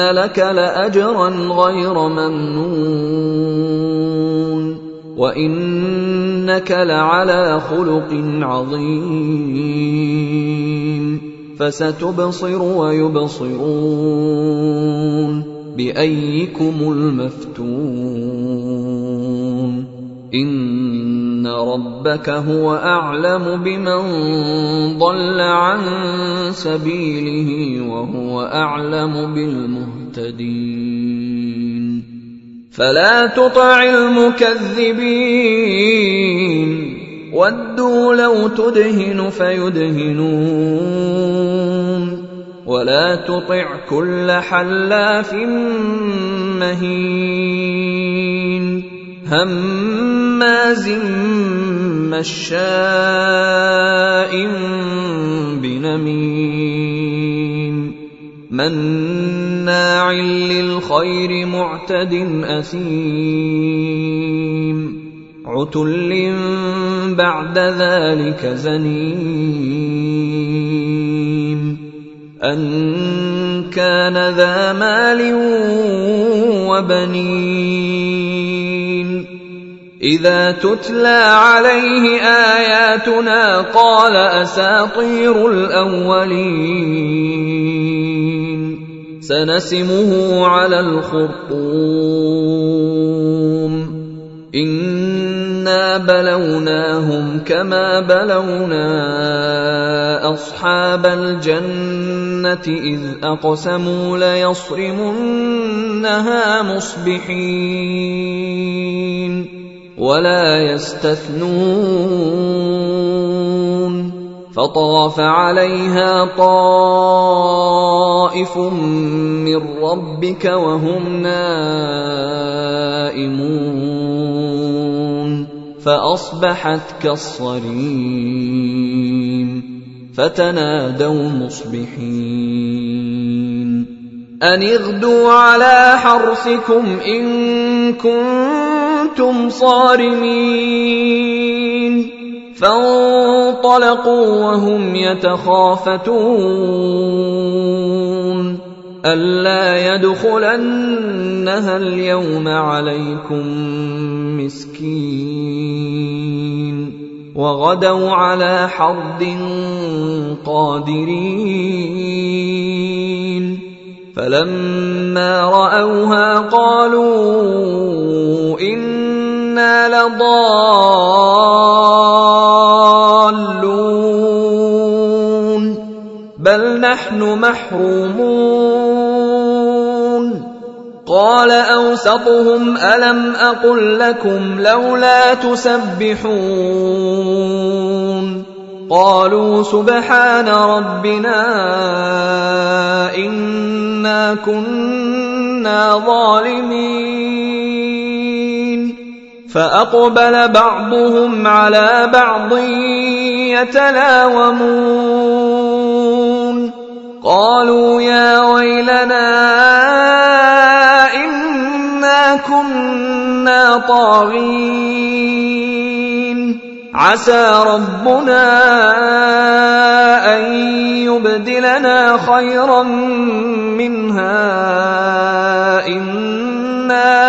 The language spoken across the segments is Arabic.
لك لاجرا غير ممنون وانك لعلى خلق عظيم فستبصر ويبصرون بايكم المفتون ان ربك هو أعلم بمن ضل عن سبيله وهو أعلم بالمهتدين. فلا تطع المكذبين. ودوا لو تدهن فيدهنون. ولا تطع كل حلاف مهين. هماز مشاء بنميم مناع للخير معتد أثيم عتل بعد ذلك زنيم أن كان ذا مال وبنين إذا تتلى عليه آياتنا قال أساطير الأولين. سنسمه على الخرطوم. إنا بلوناهم كما بلونا أصحاب الجنة إذ أقسموا ليصرمنها مصبحين. ولا يستثنون فطاف عليها طائف من ربك وهم نائمون فأصبحت كالصريم فتنادوا مصبحين أن اغدوا على حرثكم إن كنتم صارمين. فانطلقوا وهم يتخافتون. ألا يدخلنها اليوم عليكم مسكين. وغدوا على حرد قادرين. فلما رأوها قالوا لضالون بل نحن محرومون. قال أوسطهم ألم أقل لكم لولا تسبحون؟ قالوا سبحان ربنا إنا كنا ظالمين. فأقبل بعضهم على بعض يتلاومون. قالوا يا ويلنا إنا كنا طاغين. عسى ربنا أن يبدلنا خيرا منها. إنا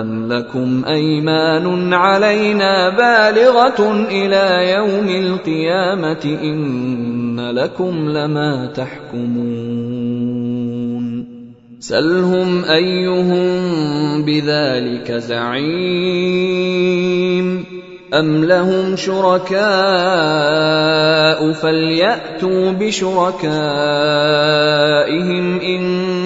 ام لكم ايمان علينا بالغه إلى يوم القيامه ان لكم لما تحكمون سلهم ايهم بذلك زعيم أم لهم شركاء فليأتوا بشركائهم إن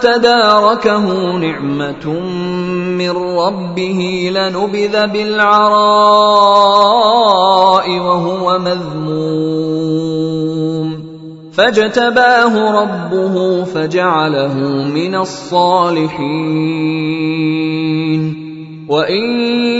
تداركه نعمة من ربه لنبذ بالعراء وهو مذموم. فاجتباه ربه فجعله من الصالحين. وإن